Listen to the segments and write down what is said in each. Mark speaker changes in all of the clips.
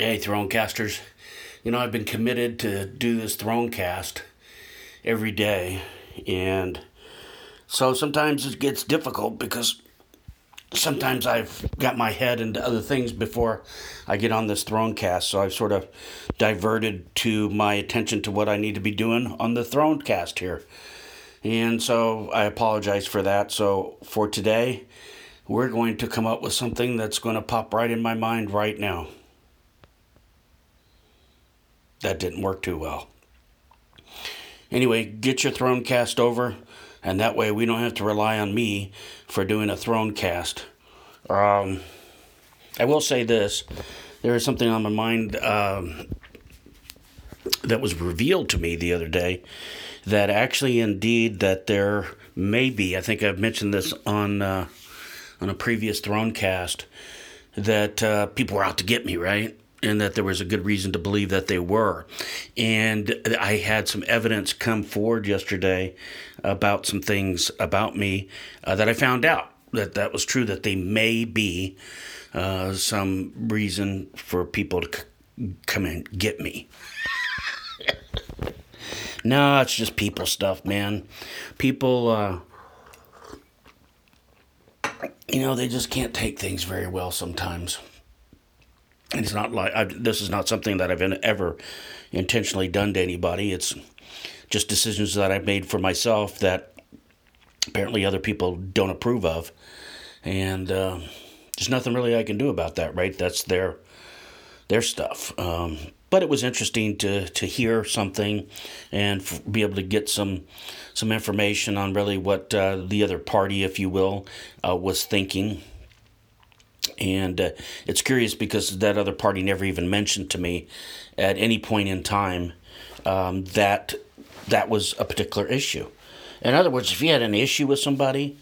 Speaker 1: Hey, Thronecasters. You know, I've been committed to do this Thronecast every day, and so sometimes it gets difficult because sometimes I've got my head into other things before I get on this Thronecast, so I've sort of diverted to my attention to what I need to be doing on the Thronecast here. And so I apologize for that. So for today, we're going to come up with something that's going to pop right in my mind right now. That didn't work too well. Anyway, get your throne cast over, and that way we don't have to rely on me for doing a Thronecast. Um, I will say this there is something on my mind um, that was revealed to me the other day that actually, indeed, that there may be, I think I've mentioned this on, uh, on a previous throne cast, that uh, people were out to get me, right? And that there was a good reason to believe that they were. And I had some evidence come forward yesterday about some things about me uh, that I found out that that was true, that they may be uh, some reason for people to c- come and get me. no, it's just people stuff, man. People, uh, you know, they just can't take things very well sometimes. It's not like I've, this is not something that I've ever intentionally done to anybody. It's just decisions that I've made for myself that apparently other people don't approve of, and uh, there's nothing really I can do about that. Right? That's their their stuff. Um, but it was interesting to to hear something and f- be able to get some some information on really what uh, the other party, if you will, uh, was thinking and uh, it's curious because that other party never even mentioned to me at any point in time um, that that was a particular issue. In other words, if you had an issue with somebody,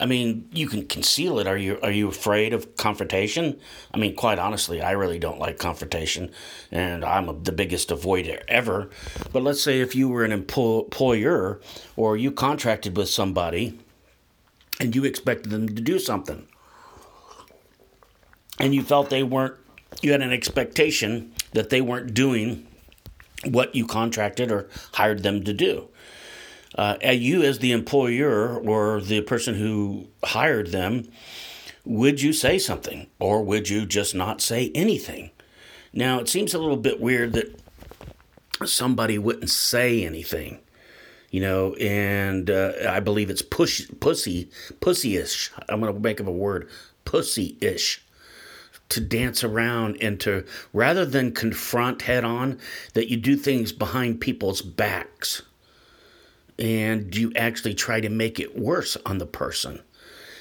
Speaker 1: I mean, you can conceal it. Are you are you afraid of confrontation? I mean, quite honestly, I really don't like confrontation, and I'm a, the biggest avoider ever. But let's say if you were an employer or you contracted with somebody, and you expected them to do something, and you felt they weren't, you had an expectation that they weren't doing what you contracted or hired them to do. Uh, you, as the employer or the person who hired them, would you say something or would you just not say anything? Now, it seems a little bit weird that somebody wouldn't say anything, you know, and uh, I believe it's push, pussy, pussy-ish. I'm going to make up a word, pussy-ish to dance around and to rather than confront head on that you do things behind people's backs. And you actually try to make it worse on the person?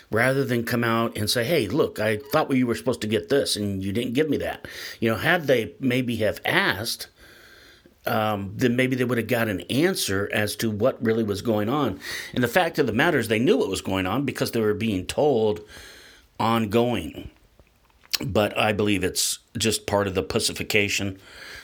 Speaker 1: Rather than come out and say hey look i thought you were supposed to get this and you didn't give me that. You know had they maybe have asked um, then maybe they would have got an answer as to what really was going on. And the fact of the matter is they knew what was going on because they were being told ongoing but I believe it's just part of the pacification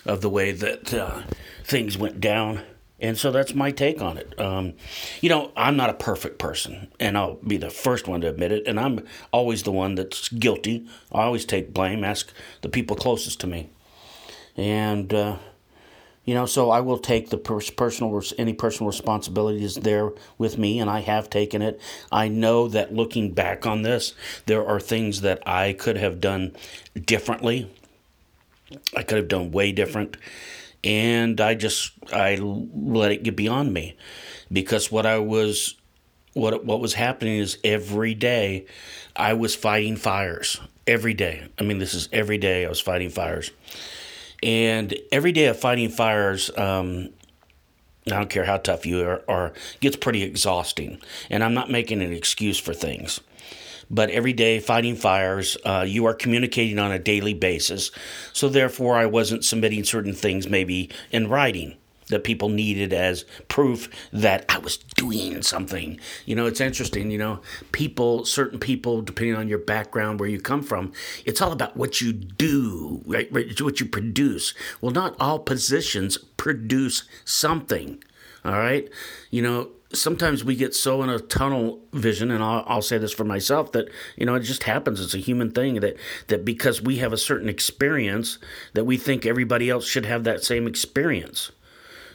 Speaker 1: of the way that uh, things went down. And so that's my take on it. Um, you know, I'm not a perfect person, and I'll be the first one to admit it. And I'm always the one that's guilty. I always take blame, ask the people closest to me. And uh, you know, so I will take the personal any personal responsibility is there with me, and I have taken it. I know that looking back on this, there are things that I could have done differently. I could have done way different, and I just I let it get beyond me, because what I was, what what was happening is every day, I was fighting fires every day. I mean, this is every day I was fighting fires and every day of fighting fires, um, I don't care how tough you are, are, gets pretty exhausting. And I'm not making an excuse for things. But every day fighting fires, uh, you are communicating on a daily basis. So therefore, I wasn't submitting certain things maybe in writing that people needed as proof that I was doing something. You know, it's interesting, you know, people, certain people, depending on your background, where you come from, it's all about what you do, right? It's what you produce. Well, not all positions produce something. All right. You know, sometimes we get so in a tunnel vision, and I'll, I'll, say this for myself that you know it just happens. It's a human thing that that because we have a certain experience that we think everybody else should have that same experience.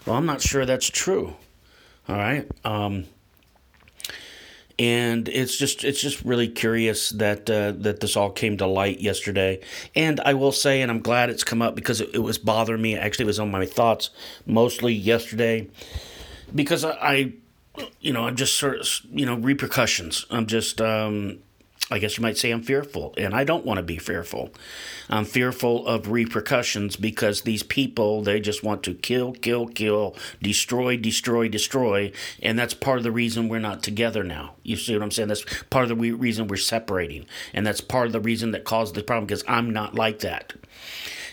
Speaker 1: Well, I'm not sure that's true. All right. Um, and it's just it's just really curious that uh, that this all came to light yesterday. And I will say, and I'm glad it's come up because it, it was bothering me. Actually, it was on my thoughts mostly yesterday because I, I you know, I'm just sort of you know repercussions. I'm just um, I guess you might say I'm fearful, and I don't want to be fearful. I'm fearful of repercussions because these people, they just want to kill, kill, kill, destroy, destroy, destroy, and that's part of the reason we're not together now. You see what I'm saying? That's part of the reason we're separating, and that's part of the reason that caused the problem because I'm not like that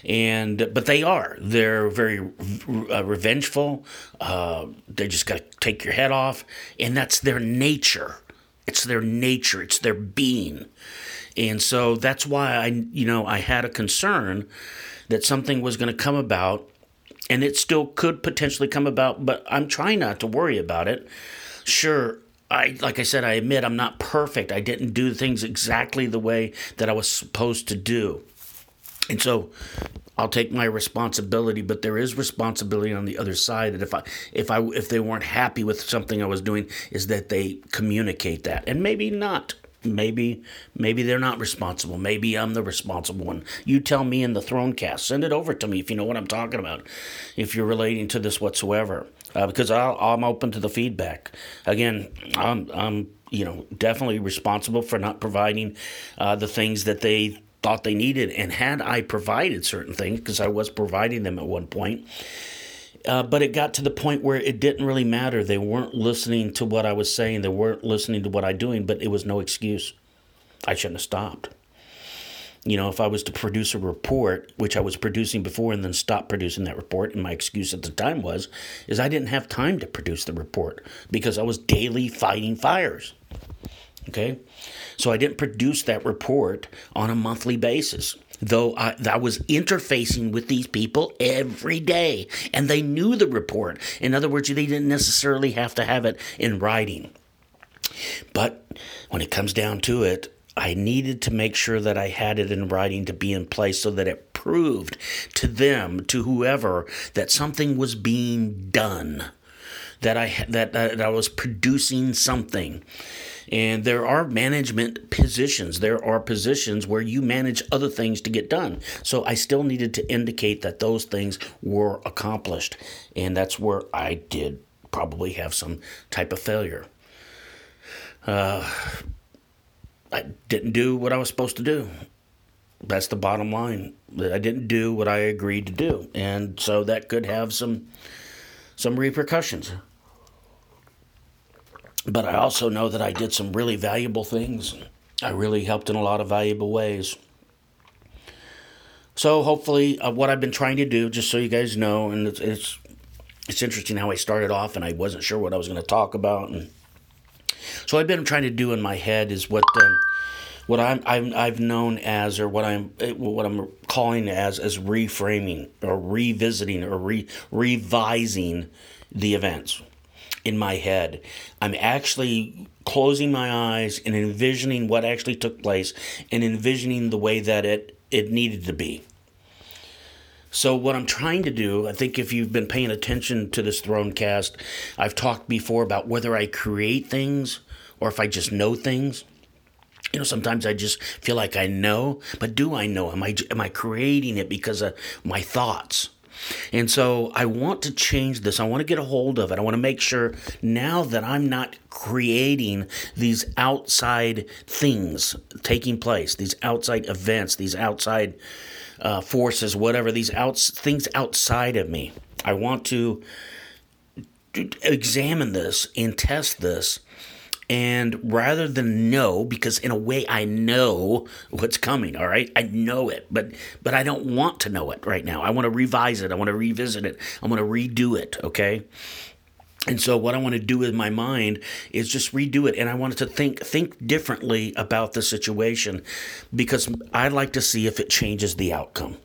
Speaker 1: and but they are they're very uh, revengeful uh, they just got to take your head off and that's their nature it's their nature, it's their being. And so that's why I, you know, I had a concern that something was going to come about and it still could potentially come about, but I'm trying not to worry about it. Sure, I like I said, I admit I'm not perfect. I didn't do things exactly the way that I was supposed to do. And so I'll take my responsibility, but there is responsibility on the other side. that if I if I if they weren't happy with something I was doing, is that they communicate that, and maybe not. Maybe maybe they're not responsible. Maybe I'm the responsible one. You tell me in the throne cast. Send it over to me if you know what I'm talking about. If you're relating to this whatsoever, uh, because i am open to the feedback. Again, I'm I'm you know definitely responsible for not providing uh, the things that they thought they needed. And had I provided certain things, because I was providing them at one point, uh, but it got to the point where it didn't really matter. They weren't listening to what I was saying. They weren't listening to what I doing, but it was no excuse. I shouldn't have stopped. You know, if I was to produce a report, which I was producing before and then stopped producing that report, and my excuse at the time was, is I didn't have time to produce the report because I was daily fighting fires. Okay? So I didn't produce that report on a monthly basis. Though I, I was interfacing with these people every day, and they knew the report. In other words, they didn't necessarily have to have it in writing. But when it comes down to it, I needed to make sure that I had it in writing to be in place so that it proved to them, to whoever, that something was being done, that I that, that I was producing something. And there are management positions. There are positions where you manage other things to get done. So I still needed to indicate that those things were accomplished. And that's where I did probably have some type of failure. Uh, I didn't do what I was supposed to do. That's the bottom line. I didn't do what I agreed to do. And so that could have some some repercussions. But I also know that I did some really valuable things. I really helped in a lot of valuable ways. So hopefully, uh, what I've been trying to do, just so you guys know, and it's it's, it's interesting how I started off, and I wasn't sure what I was going to talk about, and so I've been trying to do in my head is what um, what I'm, I'm I've known as, or what I'm what I'm calling as as reframing or revisiting or re, revising the events in my head. I'm actually closing my eyes and envisioning what actually took place and envisioning the way that it, it needed to be. So, what I'm trying to do, I think if you've been paying attention to this throne cast, I've talked before about whether I create things or if I just know things. You know, sometimes I just feel like I know, but do I know? Am I am I creating it because of my thoughts? And so I want to change this. I want to get a hold of it. I want to make sure now that I'm not creating these outside things taking place, these outside events, these outside uh, forces, whatever, these outs- things outside of me. I want to examine this and test this and rather than know, because in a way I know what's coming, all right? I know it, but but I don't want to know it right now. I want to revise it. I want to revisit it. I want to redo it, okay? And so what I want to do with my mind is just redo it and I wanted to think think differently about the situation because I'd like to see if it changes the outcome.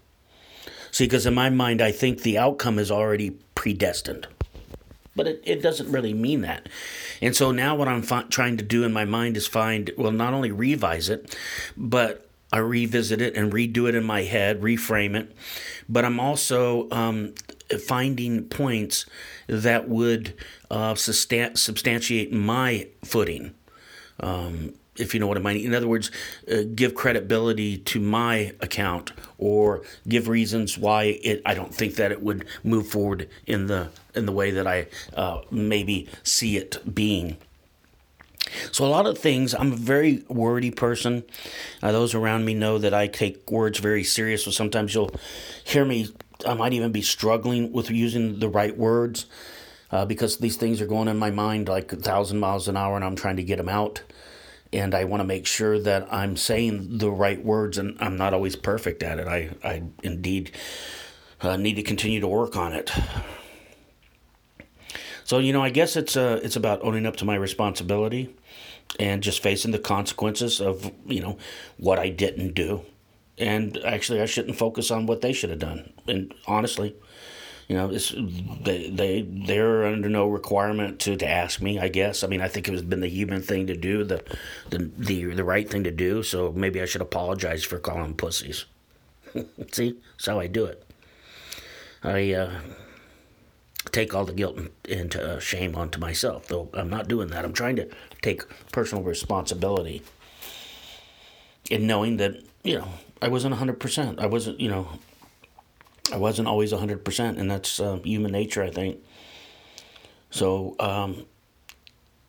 Speaker 1: See, because in my mind I think the outcome is already predestined. But it, it doesn't really mean that. And so now what I'm fi- trying to do in my mind is find, well, not only revise it, but I revisit it and redo it in my head, reframe it. But I'm also um, finding points that would uh, substantiate my footing. Um, if you know what I mean. In other words, uh, give credibility to my account or give reasons why it. I don't think that it would move forward in the in the way that I uh, maybe see it being. So a lot of things. I'm a very wordy person. Uh, those around me know that I take words very serious. So sometimes you'll hear me. I might even be struggling with using the right words. Uh, because these things are going in my mind like a thousand miles an hour and I'm trying to get them out and I want to make sure that I'm saying the right words, and I'm not always perfect at it. I, I indeed uh, need to continue to work on it. So you know, I guess it's uh, it's about owning up to my responsibility, and just facing the consequences of you know what I didn't do, and actually I shouldn't focus on what they should have done. And honestly, you know, they they they're under no requirement to, to ask me. I guess. I mean, I think it has been the human thing to do, the the the, the right thing to do. So maybe I should apologize for calling them pussies. See, that's how I do it. I uh, take all the guilt and, and uh, shame onto myself, though I'm not doing that. I'm trying to take personal responsibility in knowing that you know I wasn't 100%. I wasn't, you know, I wasn't always 100%, and that's uh, human nature, I think. So, um,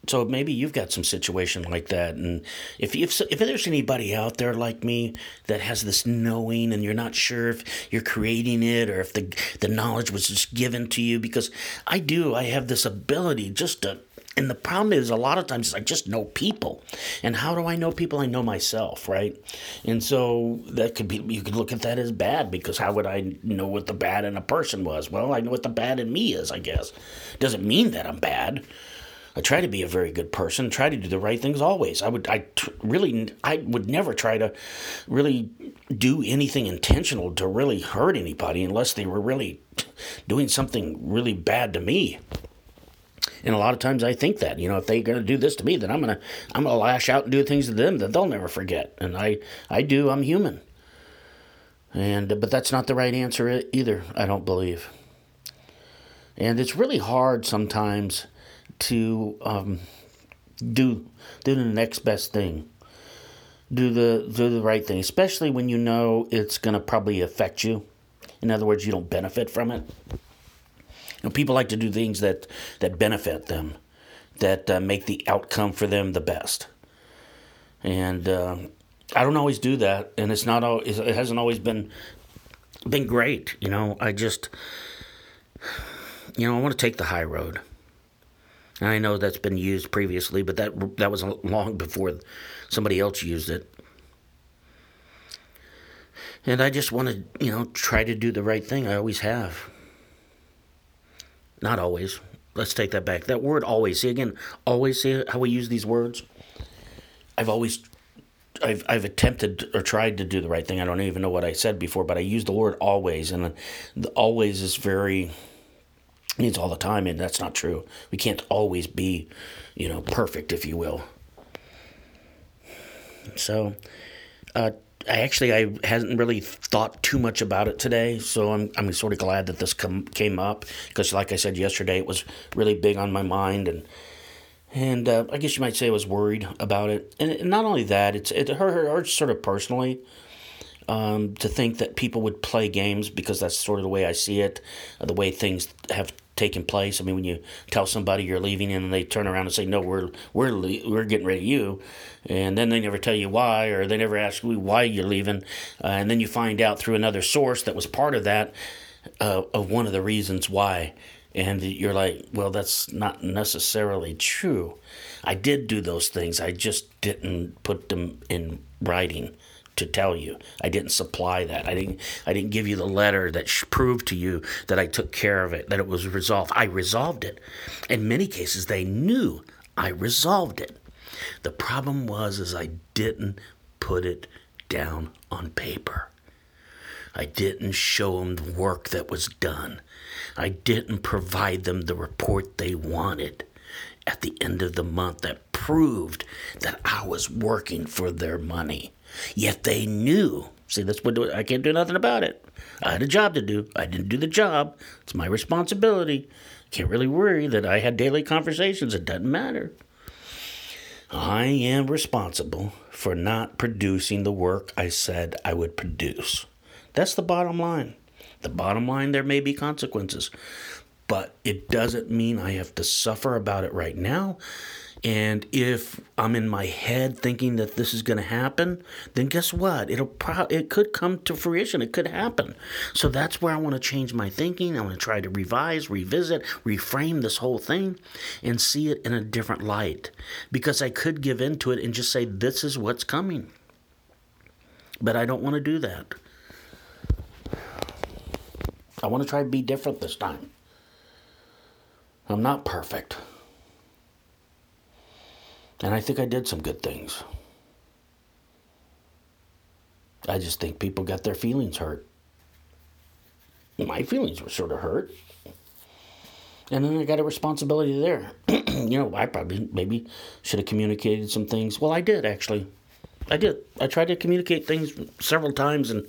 Speaker 1: so maybe you've got some situation like that, and if if if there's anybody out there like me that has this knowing, and you're not sure if you're creating it or if the the knowledge was just given to you, because I do, I have this ability just to and the problem is, a lot of times I just know people. And how do I know people? I know myself, right? And so that could be, you could look at that as bad because how would I know what the bad in a person was? Well, I know what the bad in me is, I guess. Doesn't mean that I'm bad. I try to be a very good person, try to do the right things always. I would, I really, I would never try to really do anything intentional to really hurt anybody unless they were really doing something really bad to me. And a lot of times I think that, you know, if they're going to do this to me, then I'm going to I'm going to lash out and do things to them that they'll never forget. And I I do. I'm human. And but that's not the right answer either, I don't believe. And it's really hard sometimes to um, do do the next best thing. Do the do the right thing, especially when you know it's going to probably affect you. In other words, you don't benefit from it. You know, people like to do things that, that benefit them, that uh, make the outcome for them the best. And uh, I don't always do that, and it's not always, it hasn't always been been great. You know, I just you know I want to take the high road. I know that's been used previously, but that that was long before somebody else used it. And I just want to, you know, try to do the right thing. I always have. Not always. Let's take that back. That word always. See again, always see how we use these words? I've always I've I've attempted or tried to do the right thing. I don't even know what I said before, but I use the word always, and the always is very means all the time, and that's not true. We can't always be, you know, perfect, if you will. So, uh, I actually I hadn't really thought too much about it today, so I'm I'm sort of glad that this come, came up because, like I said yesterday, it was really big on my mind, and and uh, I guess you might say I was worried about it. And, not only that, it's it hurt, hurt sort of personally um, to think that people would play games because that's sort of the way I see it, uh, the way things have taking place. I mean, when you tell somebody you're leaving and they turn around and say, "No, we're we're we're getting rid of you," and then they never tell you why, or they never ask you why you're leaving, uh, and then you find out through another source that was part of that uh, of one of the reasons why, and you're like, "Well, that's not necessarily true. I did do those things. I just didn't put them in writing." To tell you. I didn't supply that. I didn't I didn't give you the letter that proved to you that I took care of it, that it was resolved. I resolved it. In many cases they knew I resolved it. The problem was is I didn't put it down on paper. I didn't show them the work that was done. I didn't provide them the report they wanted at the end of the month that proved that I was working for their money. Yet they knew. See, that's what I can't do nothing about it. I had a job to do. I didn't do the job. It's my responsibility. Can't really worry that I had daily conversations. It doesn't matter. I am responsible for not producing the work I said I would produce. That's the bottom line. The bottom line, there may be consequences, but it doesn't mean I have to suffer about it right now. And if I'm in my head thinking that this is going to happen, then guess what? It'll pro- it could come to fruition. It could happen. So that's where I want to change my thinking. I want to try to revise, revisit, reframe this whole thing and see it in a different light. Because I could give into it and just say this is what's coming. But I don't want to do that. I want to try to be different this time. I'm not perfect. And I think I did some good things. I just think people got their feelings hurt. My feelings were sort of hurt. And then I got a responsibility there. you know, I probably maybe should have communicated some things. Well, I did actually. I did. I tried to communicate things several times and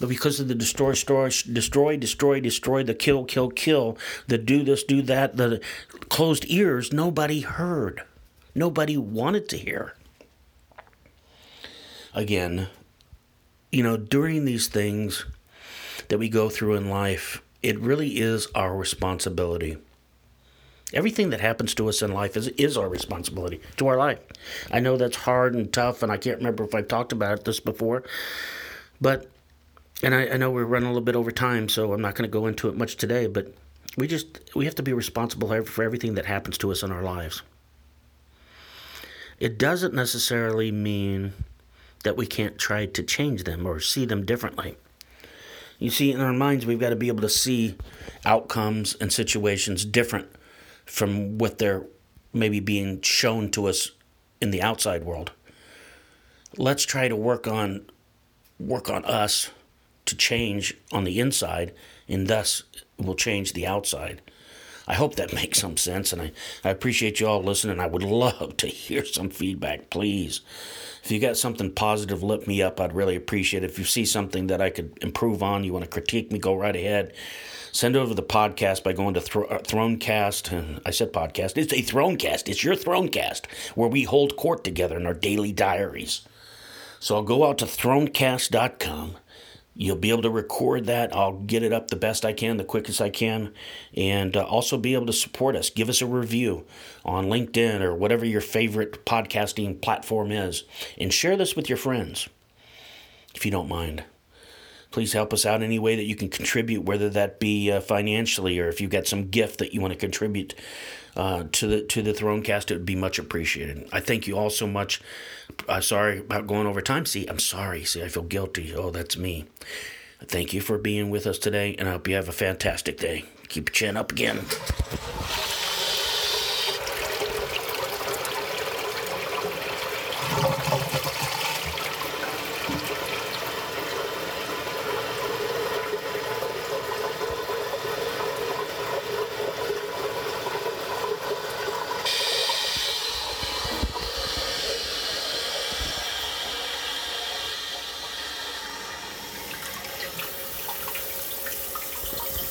Speaker 1: but because of the destroy, destroy, destroy, destroy, destroy, the kill, kill, kill, the do this, do that, the closed ears, nobody heard nobody wanted to hear. Again, you know, during these things that we go through in life, it really is our responsibility. Everything that happens to us in life is, is our responsibility to our life. I know that's hard and tough, and I can't remember if I've talked about this before, but, and I, I know we're running a little bit over time, so I'm not going to go into it much today, but we just, we have to be responsible for everything that happens to us in our lives it doesn't necessarily mean that we can't try to change them or see them differently. You see, in our minds, we've got to be able to see outcomes and situations different from what they're maybe being shown to us in the outside world. Let's try to work on work on us to change on the inside, and thus will change the outside. I hope that makes some sense, and I, I appreciate you all listening. I would love to hear some feedback, please. If you got something positive, lift me up. I'd really appreciate it. If you see something that I could improve on, you want to critique me, go right ahead. Send over the podcast by going to uh, Thronecast. And I said podcast. It's a Thronecast. It's your Thronecast, where we hold court together in our daily diaries. So I'll go out to thronecast.com You'll be able to record that. I'll get it up the best I can, the quickest I can, and uh, also be able to support us. Give us a review on LinkedIn or whatever your favorite podcasting platform is, and share this with your friends if you don't mind. Please help us out any way that you can contribute, whether that be uh, financially or if you've got some gift that you want to contribute uh, to the to the Thronecast, it would be much appreciated. I thank you all so much. I'm sorry about going over time. See, I'm sorry. See, I feel guilty. Oh, that's me. Thank you for being with us today, and I hope you have a fantastic day. Keep your chin up again.